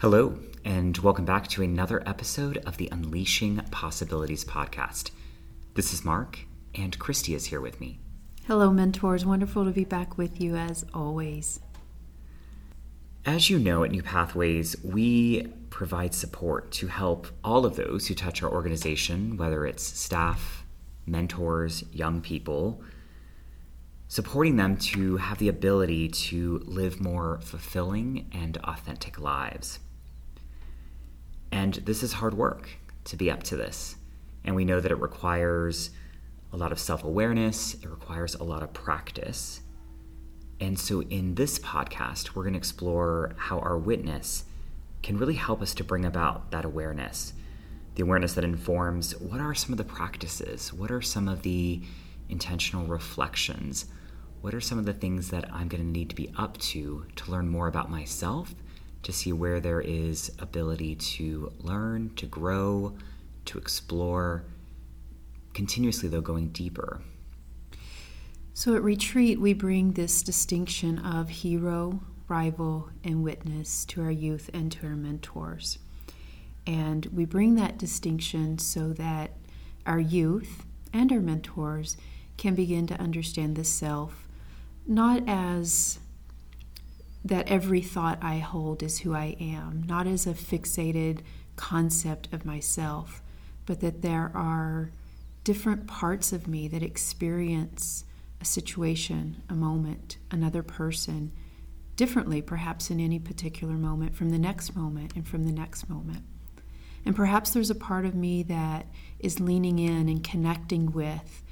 Hello, and welcome back to another episode of the Unleashing Possibilities podcast. This is Mark, and Christy is here with me. Hello, mentors. Wonderful to be back with you as always. As you know, at New Pathways, we provide support to help all of those who touch our organization, whether it's staff, mentors, young people, supporting them to have the ability to live more fulfilling and authentic lives. And this is hard work to be up to this. And we know that it requires a lot of self awareness, it requires a lot of practice. And so, in this podcast, we're going to explore how our witness can really help us to bring about that awareness. The awareness that informs what are some of the practices, what are some of the intentional reflections, what are some of the things that I'm going to need to be up to to learn more about myself to see where there is ability to learn, to grow, to explore, continuously, though, going deeper. So at retreat, we bring this distinction of hero, rival, and witness to our youth and to our mentors. And we bring that distinction so that our youth and our mentors can begin to understand the self not as that every thought I hold is who I am, not as a fixated concept of myself, but that there are different parts of me that experience a situation, a moment, another person differently, perhaps in any particular moment, from the next moment and from the next moment. And perhaps there's a part of me that is leaning in and connecting with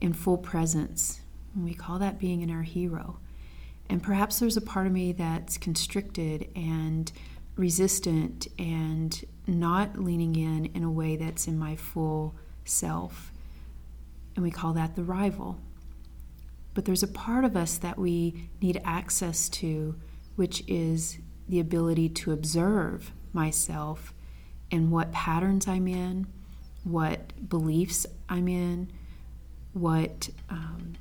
in full presence. And we call that being in our hero. And perhaps there's a part of me that's constricted and resistant and not leaning in in a way that's in my full self. And we call that the rival. But there's a part of us that we need access to, which is the ability to observe myself and what patterns I'm in, what beliefs I'm in, what um,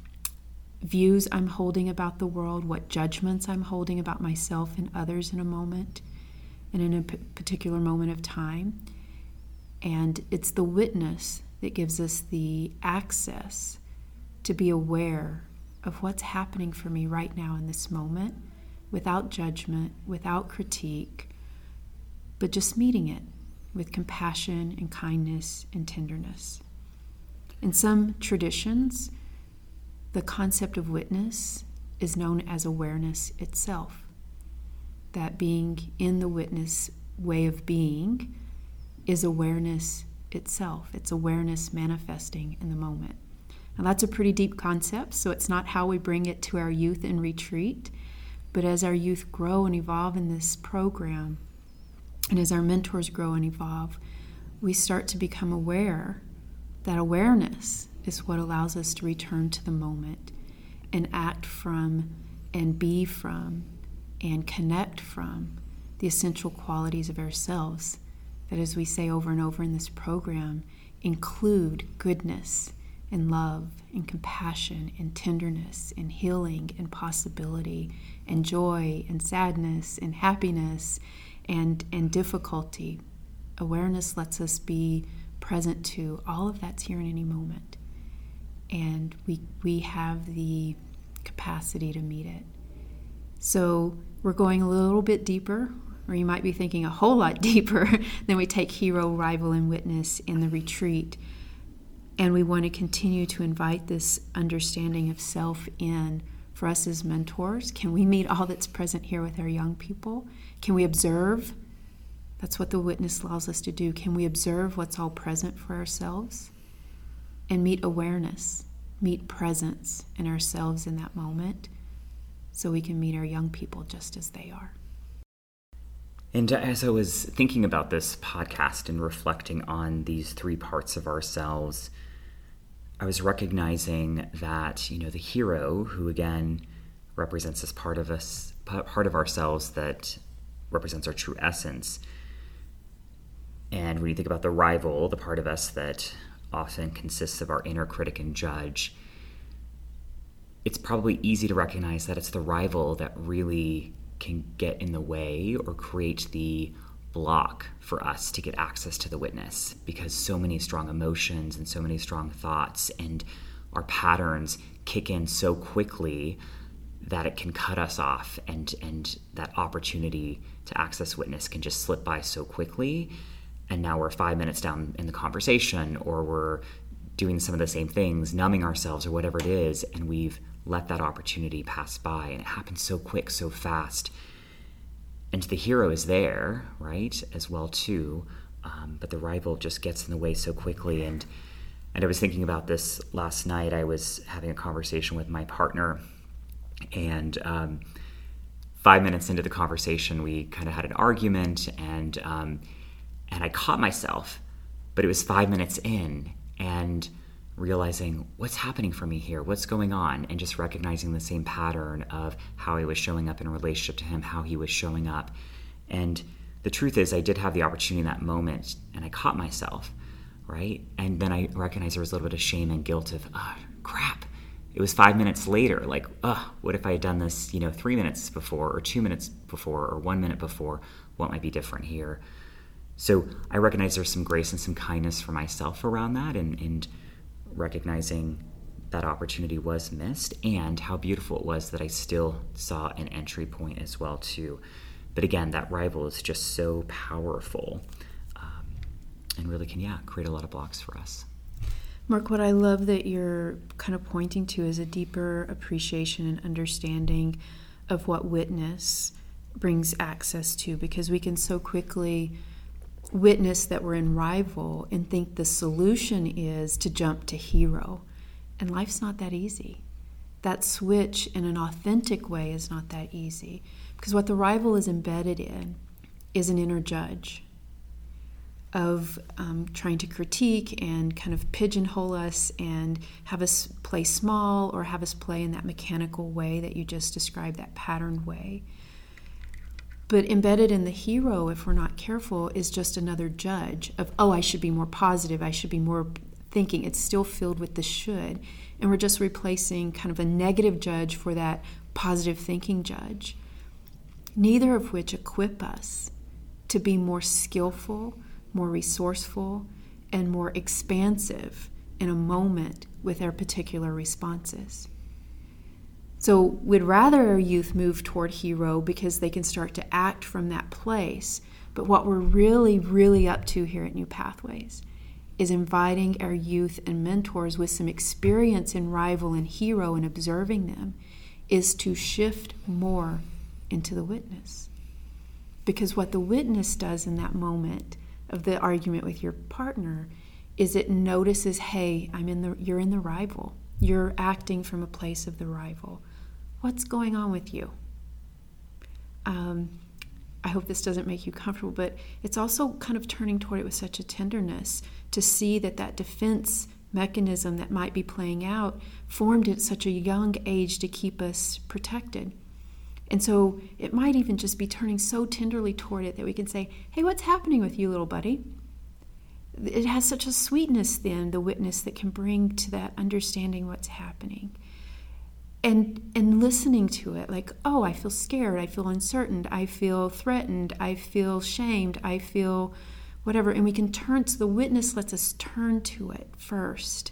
views I'm holding about the world, what judgments I'm holding about myself and others in a moment and in a p- particular moment of time. And it's the witness that gives us the access to be aware of what's happening for me right now in this moment without judgment, without critique, but just meeting it with compassion and kindness and tenderness. In some traditions, the concept of witness is known as awareness itself. That being in the witness way of being is awareness itself. It's awareness manifesting in the moment. Now, that's a pretty deep concept, so it's not how we bring it to our youth in retreat. But as our youth grow and evolve in this program, and as our mentors grow and evolve, we start to become aware that awareness is what allows us to return to the moment and act from and be from and connect from the essential qualities of ourselves that, as we say over and over in this program, include goodness and love and compassion and tenderness and healing and possibility and joy and sadness and happiness and, and difficulty. Awareness lets us be present to all of that's here in any moment and we we have the capacity to meet it. So we're going a little bit deeper, or you might be thinking a whole lot deeper than we take hero, rival, and witness in the retreat. And we want to continue to invite this understanding of self in for us as mentors. Can we meet all that's present here with our young people? Can we observe? That's what the witness allows us to do. Can we observe what's all present for ourselves? And meet awareness, meet presence in ourselves in that moment so we can meet our young people just as they are. And uh, as I was thinking about this podcast and reflecting on these three parts of ourselves, I was recognizing that, you know, the hero, who again represents this part of us, part of ourselves that represents our true essence. And when you think about the rival, the part of us that often consists of our inner critic and judge, it's probably easy to recognize that it's the rival that really can get in the way or create the block for us to get access to the witness because so many strong emotions and so many strong thoughts and our patterns kick in so quickly that it can cut us off and and that opportunity to access witness can just slip by so quickly and now we're 5 minutes down in the conversation or we're doing some of the same things numbing ourselves or whatever it is and we've let that opportunity pass by and it happens so quick so fast and the hero is there right as well too um, but the rival just gets in the way so quickly and and I was thinking about this last night. I was having a conversation with my partner, and um, five minutes into the conversation, we kind of had an argument, and um, and I caught myself, but it was five minutes in, and realizing what's happening for me here, what's going on, and just recognizing the same pattern of how I was showing up in relationship to him, how he was showing up, and the truth is, I did have the opportunity in that moment, and I caught myself right? And then I recognized there was a little bit of shame and guilt of, oh, crap. It was five minutes later, like, oh, what if I had done this, you know, three minutes before, or two minutes before, or one minute before? What might be different here? So I recognize there's some grace and some kindness for myself around that, and, and recognizing that opportunity was missed, and how beautiful it was that I still saw an entry point as well too. But again, that rival is just so powerful um, and really can, yeah, create a lot of blocks for us. Mark, what I love that you're kind of pointing to is a deeper appreciation and understanding of what witness brings access to because we can so quickly witness that we're in rival and think the solution is to jump to hero. And life's not that easy. That switch in an authentic way is not that easy because what the rival is embedded in is an inner judge of um, trying to critique and kind of pigeonhole us and have us play small or have us play in that mechanical way that you just described, that patterned way. But embedded in the hero, if we're not careful, is just another judge of, oh, I should be more positive, I should be more thinking. It's still filled with the should. And we're just replacing kind of a negative judge for that positive thinking judge. Neither of which equip us to be more skillful more resourceful, and more expansive in a moment with our particular responses. So, we'd rather our youth move toward hero because they can start to act from that place. But what we're really, really up to here at New Pathways is inviting our youth and mentors with some experience in rival and hero and observing them, is to shift more into the witness. Because what the witness does in that moment of the argument with your partner is it notices, hey, I'm in the you're in the rival. You're acting from a place of the rival. What's going on with you? Um, I hope this doesn't make you comfortable, but it's also kind of turning toward it with such a tenderness to see that that defense mechanism that might be playing out formed at such a young age to keep us protected. And so it might even just be turning so tenderly toward it that we can say, Hey, what's happening with you, little buddy? It has such a sweetness, then, the witness that can bring to that understanding what's happening. And, and listening to it, like, oh, I feel scared, I feel uncertain, I feel threatened, I feel shamed, I feel whatever. And we can turn to the witness, lets us turn to it first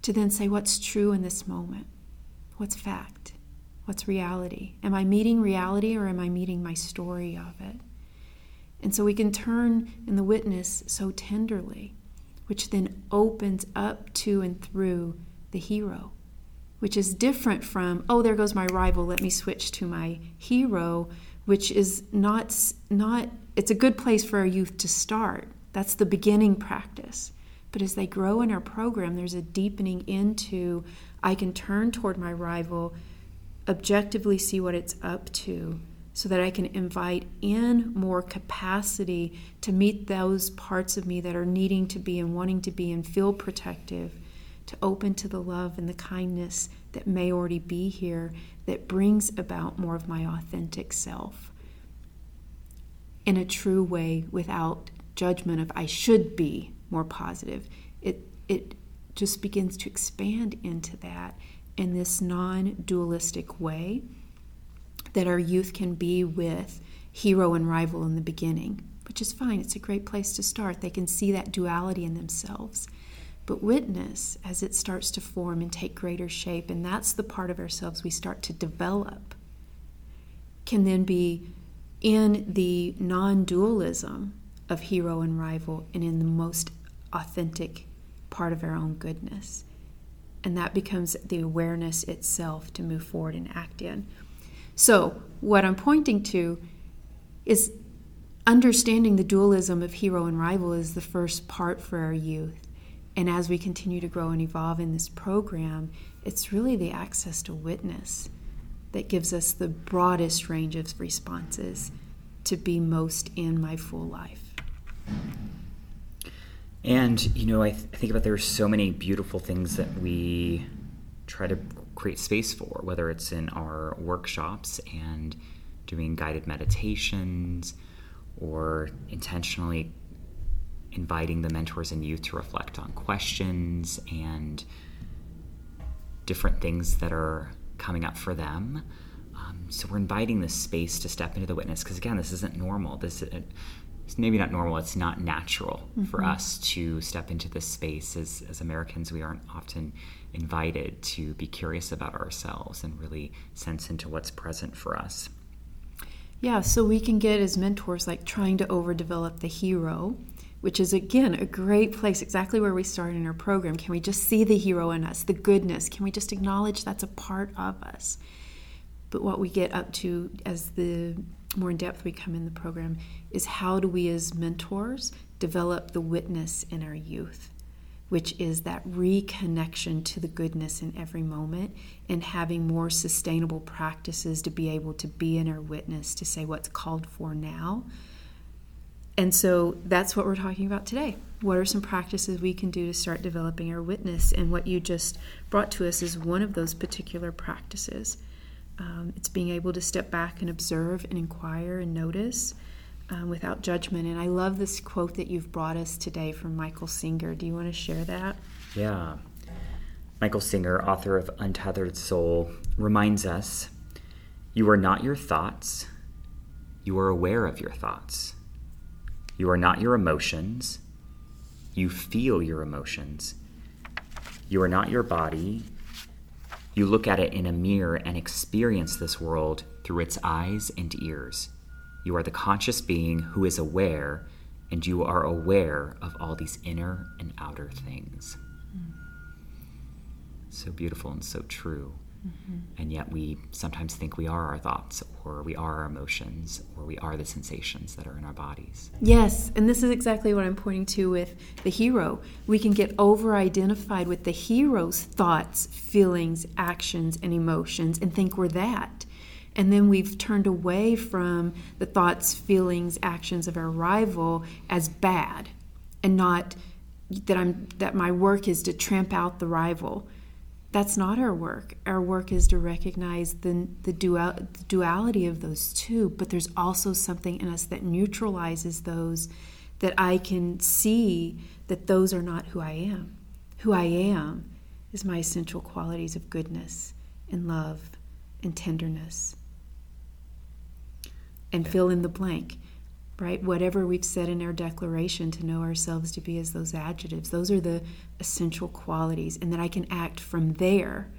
to then say what's true in this moment, what's fact. What's reality? Am I meeting reality or am I meeting my story of it? And so we can turn in the witness so tenderly, which then opens up to and through the hero, which is different from, oh, there goes my rival, let me switch to my hero, which is not, not it's a good place for our youth to start. That's the beginning practice. But as they grow in our program, there's a deepening into I can turn toward my rival objectively see what it's up to so that I can invite in more capacity to meet those parts of me that are needing to be and wanting to be and feel protective, to open to the love and the kindness that may already be here that brings about more of my authentic self in a true way without judgment of I should be more positive. It it just begins to expand into that in this non dualistic way that our youth can be with hero and rival in the beginning. which is fine. It's a great place to start. They can see that duality in themselves. But witness, as it starts to form and take greater shape, and that's the part of ourselves we start to develop, can then be in the non dualism of hero and rival and in the most authentic part of our own goodness. And that becomes the awareness itself to move forward and act in. So, what I'm pointing to is understanding the dualism of hero and rival is the first part for our youth. And as we continue to grow and evolve in this program, it's really the access to witness that gives us the broadest range of responses to be most in my full life. And, you know, I, th- I think about there's so many beautiful things that we try to create space for, whether it's in our workshops and doing guided meditations or intentionally inviting the mentors and youth to reflect on questions and different things that are coming up for them. Um, so we're inviting this space to step into the witness because again, this isn't normal. This is, it's maybe not normal. It's not natural mm-hmm. for us to step into this space as as Americans. We aren't often invited to be curious about ourselves and really sense into what's present for us. Yeah, so we can get as mentors like trying to overdevelop the hero, which is again a great place, exactly where we started in our program. Can we just see the hero in us, the goodness? Can we just acknowledge that's a part of us? But what we get up to as the more in depth we come in the program is how do we as mentors develop the witness in our youth? which is that reconnection to the goodness in every moment and having more sustainable practices to be able to be in our witness to say what's called for now. And so that's what we're talking about today. What are some practices we can do to start developing our witness? And what you just brought to us is one of those particular practices. Um, it's being able to step back and observe and inquire and notice um, without judgment. And I love this quote that you've brought us today from Michael Singer. Do you want to share that? Yeah. Michael Singer, author of Untethered Soul, reminds us you are not your thoughts, you are aware of your thoughts. You are not your emotions, you feel your emotions. You are not your body, you look at it in a mirror and experience this world through its eyes and ears. You are the conscious being who is aware, and you are aware of all these inner and outer things. Mm. So beautiful and so true. Mm-hmm. And yet we sometimes think we are our thoughts, or we are our emotions, or we are the sensations that are in our bodies. Yes, and this is exactly what I'm pointing to with the hero. We can get over identified with the hero's thoughts, feelings, actions, and emotions and think we're that. And then we've turned away from the thoughts, feelings, actions of our rival as bad and not that I'm that my work is to tramp out the rival. That's not our work. Our work is to recognize the, the, dual, the duality of those two, but there's also something in us that neutralizes those that I can see that those are not who I am. Who I am is my essential qualities of goodness and love and tenderness and fill in the blank, right? Whatever we've said in our declaration to know ourselves to be as those adjectives, those are the essential qualities, and that I can act from there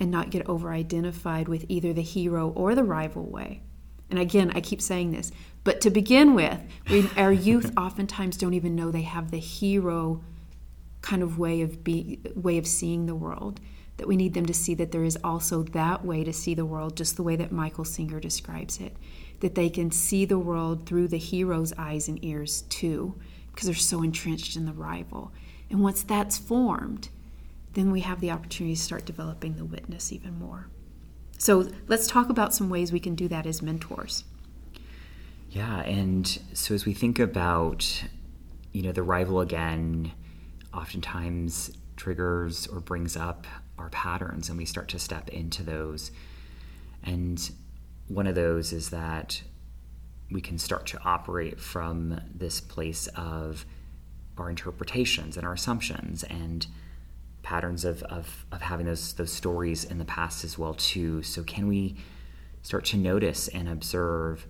and not get over identified with either the hero or the rival way. And again, I keep saying this, but to begin with, we, our youth oftentimes don't even know they have the hero kind of way of be, way of seeing the world that we need them to see that there is also that way to see the world, just the way that Michael Singer describes it. That they can see the world through the hero's eyes and ears too, because they're so entrenched in the rival. And once that's formed, then we have the opportunity to start developing the witness even more. So let's talk about some ways we can do that as mentors. Yeah, and so as we think about, you know, the rival again, oftentimes triggers or brings up our patterns and we start to step into those. And one of those is that we can start to operate from this place of our interpretations and our assumptions and patterns of, of, of having those those stories in the past as well too. So can we start to notice and observe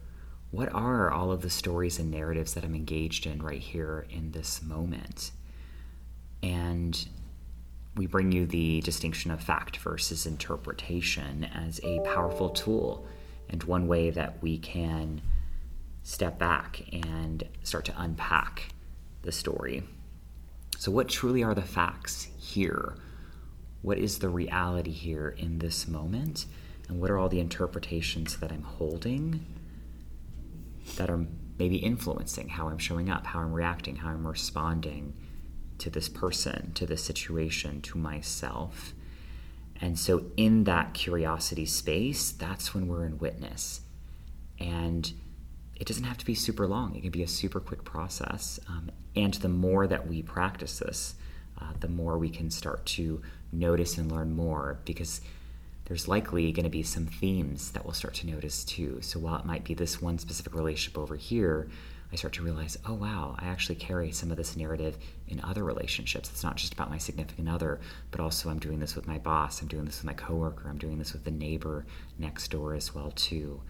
what are all of the stories and narratives that I'm engaged in right here in this moment? And we bring you the distinction of fact versus interpretation as a powerful tool and one way that we can step back and start to unpack the story. So, what truly are the facts here? What is the reality here in this moment? And what are all the interpretations that I'm holding that are maybe influencing how I'm showing up, how I'm reacting, how I'm responding to this person, to this situation, to myself? And so, in that curiosity space, that's when we're in witness. And it doesn't have to be super long, it can be a super quick process. Um, and the more that we practice this, uh, the more we can start to notice and learn more because there's likely going to be some themes that we'll start to notice too. So while it might be this one specific relationship over here, I start to realize, oh wow, I actually carry some of this narrative in other relationships. It's not just about my significant other, but also I'm doing this with my boss, I'm doing this with my coworker, I'm doing this with the neighbor next door as well too.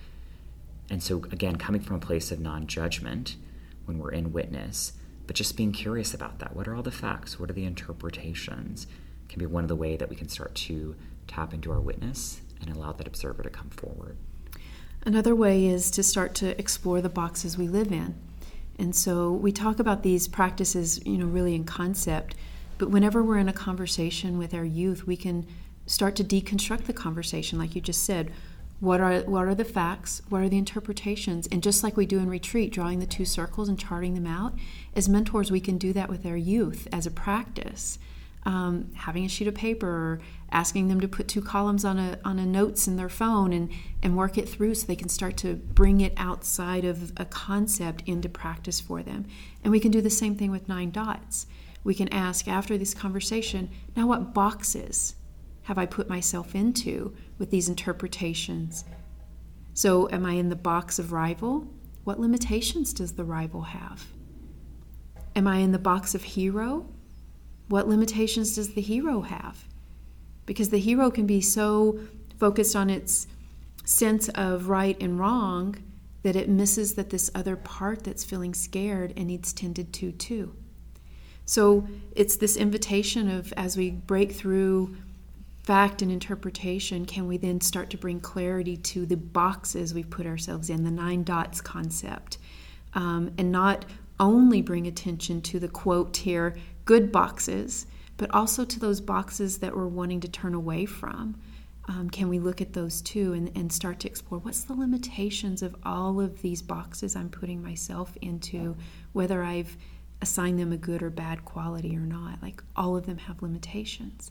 And so, again, coming from a place of non judgment when we're in witness, but just being curious about that. What are all the facts? What are the interpretations? Can be one of the way that we can start to tap into our witness and allow that observer to come forward. Another way is to start to explore the boxes we live in. And so we talk about these practices, you know, really in concept, but whenever we're in a conversation with our youth, we can start to deconstruct the conversation like you just said. What are what are the facts? What are the interpretations? And just like we do in retreat drawing the two circles and charting them out as mentors we can do that with our youth as a practice um, having a sheet of paper or asking them to put two columns on a on a notes in their phone and and work it through so they can start to bring it outside of a concept into practice for them and we can do the same thing with nine dots we can ask after this conversation now what boxes have I put myself into with these interpretations? So, am I in the box of rival? What limitations does the rival have? Am I in the box of hero? What limitations does the hero have? Because the hero can be so focused on its sense of right and wrong that it misses that this other part that's feeling scared and needs tended to too. So it's this invitation of as we break through fact and interpretation can we then start to bring clarity to the boxes we've put ourselves in, the nine dots concept, um, and not only bring attention to the quote here, good boxes, but also to those boxes that we're wanting to turn away from. Um, can we look at those too and, and start to explore what's the limitations of all of these boxes I'm putting myself into, whether I've assigned them a good or bad quality or not? Like all of them have limitations.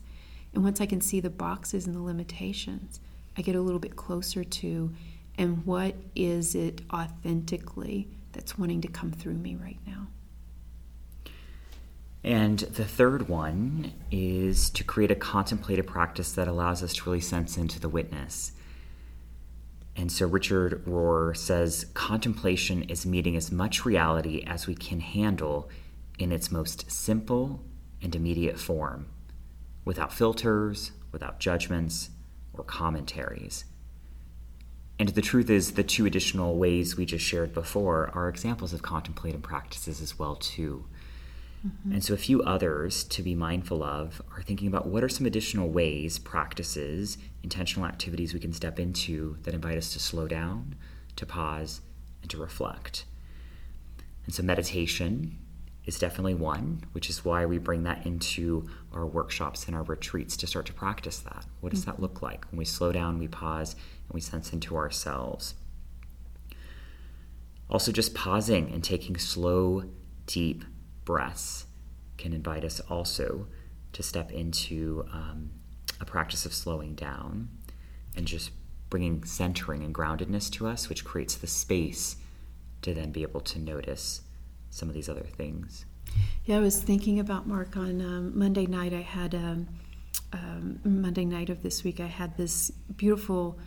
And once I can see the boxes and the limitations, I get a little bit closer to and what is it authentically that's wanting to come through me right now. And the third one is to create a contemplative practice that allows us to really sense into the witness. And so Richard Rohr says contemplation is meeting as much reality as we can handle in its most simple and immediate form without filters, without judgments, or commentaries. And the truth is, the two additional ways we just shared before are examples of contemplative practices as well too. Mm-hmm. And so, a few others to be mindful of are thinking about what are some additional ways, practices, intentional activities we can step into that invite us to slow down, to pause, and to reflect. And so, meditation is definitely one, which is why we bring that into our workshops and our retreats to start to practice that. What does mm-hmm. that look like? When we slow down, we pause, and we sense into ourselves. Also, just pausing and taking slow, deep breaths can invite us also to step into um, a practice of slowing down and just bringing centering and groundedness to us, which creates the space to then be able to notice some of these other things. Yeah, I was thinking about Mark on um, Monday night. I had um, um, Monday night of this week. I had this beautiful.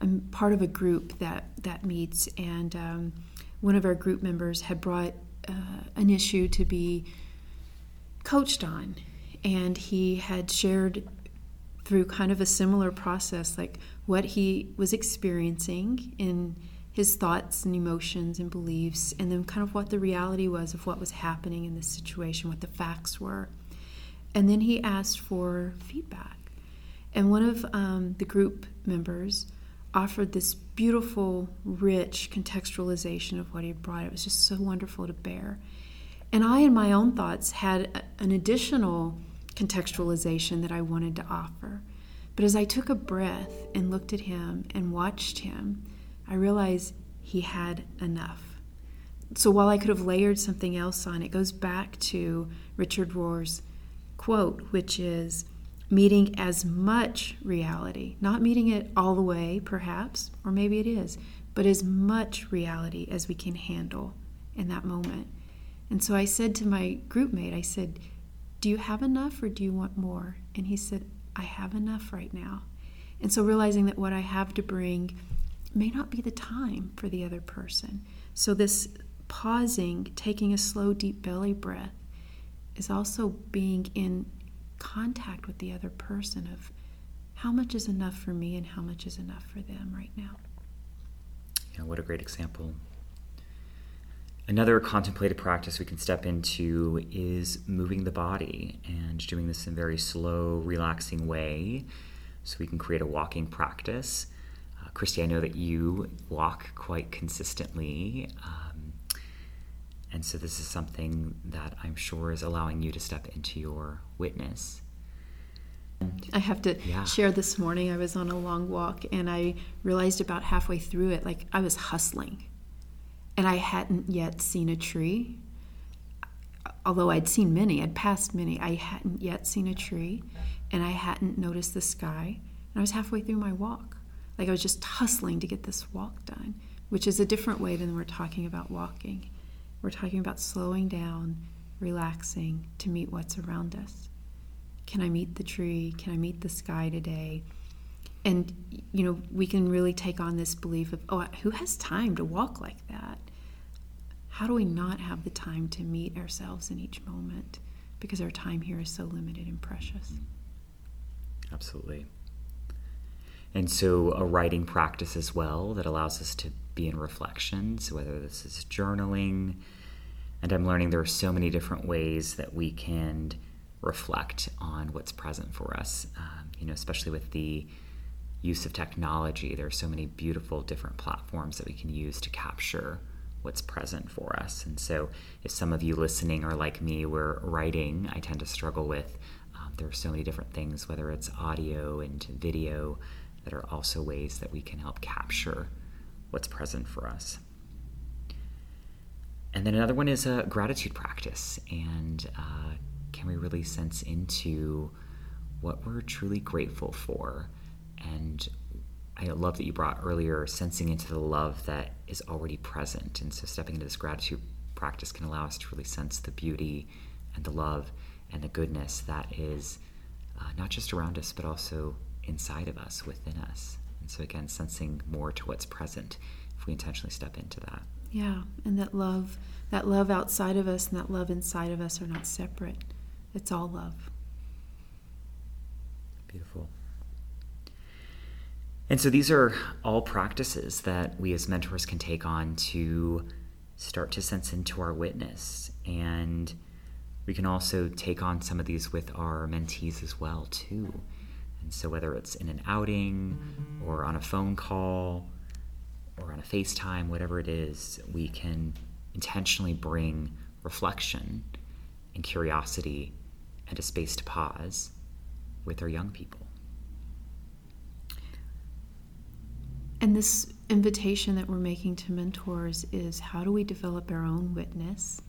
I'm part of a group that that meets, and um, one of our group members had brought uh, an issue to be coached on, and he had shared through kind of a similar process, like what he was experiencing in his thoughts and emotions and beliefs, and then kind of what the reality was of what was happening in this situation, what the facts were. And then he asked for feedback. And one of um, the group members offered this beautiful, rich contextualization of what he brought. It was just so wonderful to bear. And I, in my own thoughts, had an additional contextualization that I wanted to offer. But as I took a breath and looked at him and watched him, I realized he had enough. So while I could have layered something else on, it goes back to Richard Rohr's quote, which is meeting as much reality, not meeting it all the way, perhaps, or maybe it is, but as much reality as we can handle in that moment. And so I said to my group mate, I said, Do you have enough or do you want more? And he said, I have enough right now. And so realizing that what I have to bring may not be the time for the other person. So this pausing, taking a slow, deep belly breath, is also being in contact with the other person of how much is enough for me and how much is enough for them right now. Yeah, what a great example. Another contemplative practice we can step into is moving the body and doing this in a very slow, relaxing way so we can create a walking practice. Uh, Christy, I know that you walk quite consistently. Um, and so this is something that I'm sure is allowing you to step into your witness. I have to yeah. share this morning. I was on a long walk and I realized about halfway through it, like I was hustling and I hadn't yet seen a tree. Although I'd seen many, I'd passed many, I hadn't yet seen a tree, and I hadn't noticed the sky. And I was halfway through my walk. Like I was just hustling to get this walk done, which is a different way than we're talking about walking. We're talking about slowing down, relaxing to meet what's around us. Can I meet the tree? Can I meet the sky today? And, you know, we can really take on this belief of, oh, who has time to walk like that? how do we not have the time to meet ourselves in each moment because our time here is so limited and precious? Absolutely. And so, a writing practice as well that allows us to be in reflection. So, whether this is journaling, and I'm learning there are so many different ways that we can reflect on what's present for us. Um, you know, especially with the use of technology, there are so many beautiful different platforms that we can use to capture what's present for us. And so, if some of you listening are like me, we're writing, I tend to struggle with. Um, there are so many different things, whether it's audio and video, that are also ways that we can help capture what's present for us. And then another one is a gratitude practice. And uh, can we really sense into what we're truly grateful for and I love that you brought earlier sensing into the love that is already present. And so stepping into this gratitude practice can allow us to really sense the beauty and the love and the goodness that is uh, not just around us, but also inside of us, within us. So, again, sensing more to what's present if we intentionally step into that. Yeah, and that love, that love outside of us and that love inside of us are not separate. It's all love. Beautiful. And so these are all practices that we as mentors can take on to start to sense into our witness. And we can also take on some of these with our mentees as well, too. And so whether it's in an outing or on a phone call or on a FaceTime, whatever it is, we can intentionally bring reflection and curiosity and a space to pause with our young people. And this invitation that we're making to mentors is how do we develop our own witness?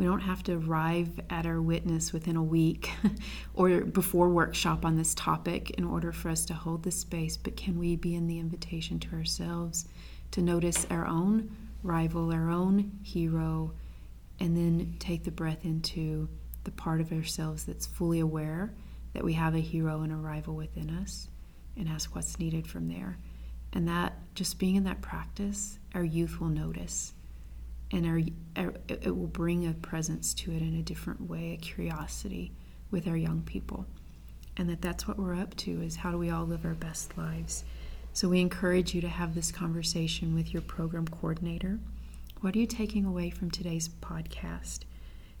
We don't have to arrive at our witness within a week or before workshop on this topic in order for us to hold the space, but can we be in the invitation to ourselves to notice our own rival, our own hero, and then take the breath into the part of ourselves that's fully aware that we have a hero and a rival within us and ask what's needed from there. And that just being in that practice, our youth will notice. And our, it will bring a presence to it in a different way, a curiosity with our young people. And that that's what we're up to is how do we all live our best lives So we encourage you to have this conversation with your program coordinator. What are you taking away from today's podcast?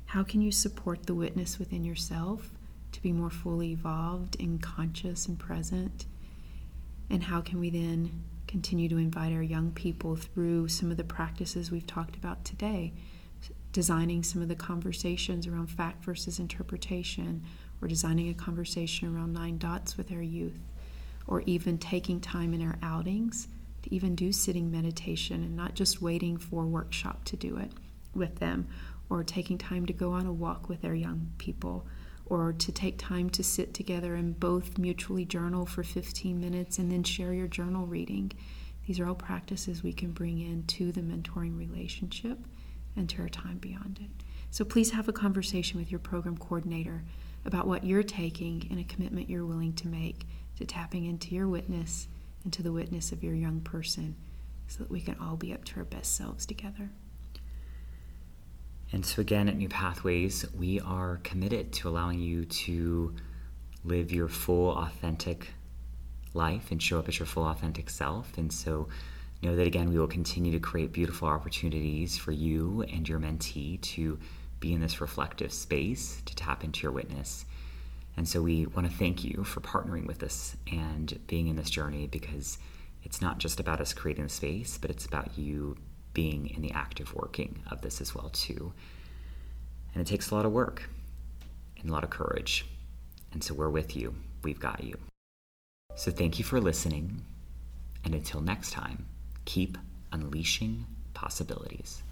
How can you support the witness within yourself to be more fully evolved and conscious and present? And how can we then continue to invite our young people through some of the practices we've talked about today? Designing some of the conversations around fact versus interpretation, or designing a conversation around nine dots with our youth, or even taking time in our outings to even do sitting meditation and not just waiting for workshop to do it with them, or taking time to go on a walk with our young people or to take time to sit together and both mutually journal for 15 minutes and then share your journal reading. These are all practices we can bring into the mentoring relationship and to our time beyond it. So please have a conversation with your program coordinator about what you're taking and a commitment you're willing to make to tapping into your witness and to the witness of your young person so that we can all be up to our best selves together. And so, again, at New Pathways, we are committed to allowing you to live your full, authentic life and show up as your full, authentic self. And so, know that again, we will continue to create beautiful opportunities for you and your mentee to be in this reflective space, to tap into your witness. And so, we want to thank you for partnering with us and being in this journey because it's not just about us creating the space, but it's about you being in the active working of this as well too. And it takes a lot of work and a lot of courage. And so we're with you. We've got you. So thank you for listening. And until next time, keep unleashing possibilities.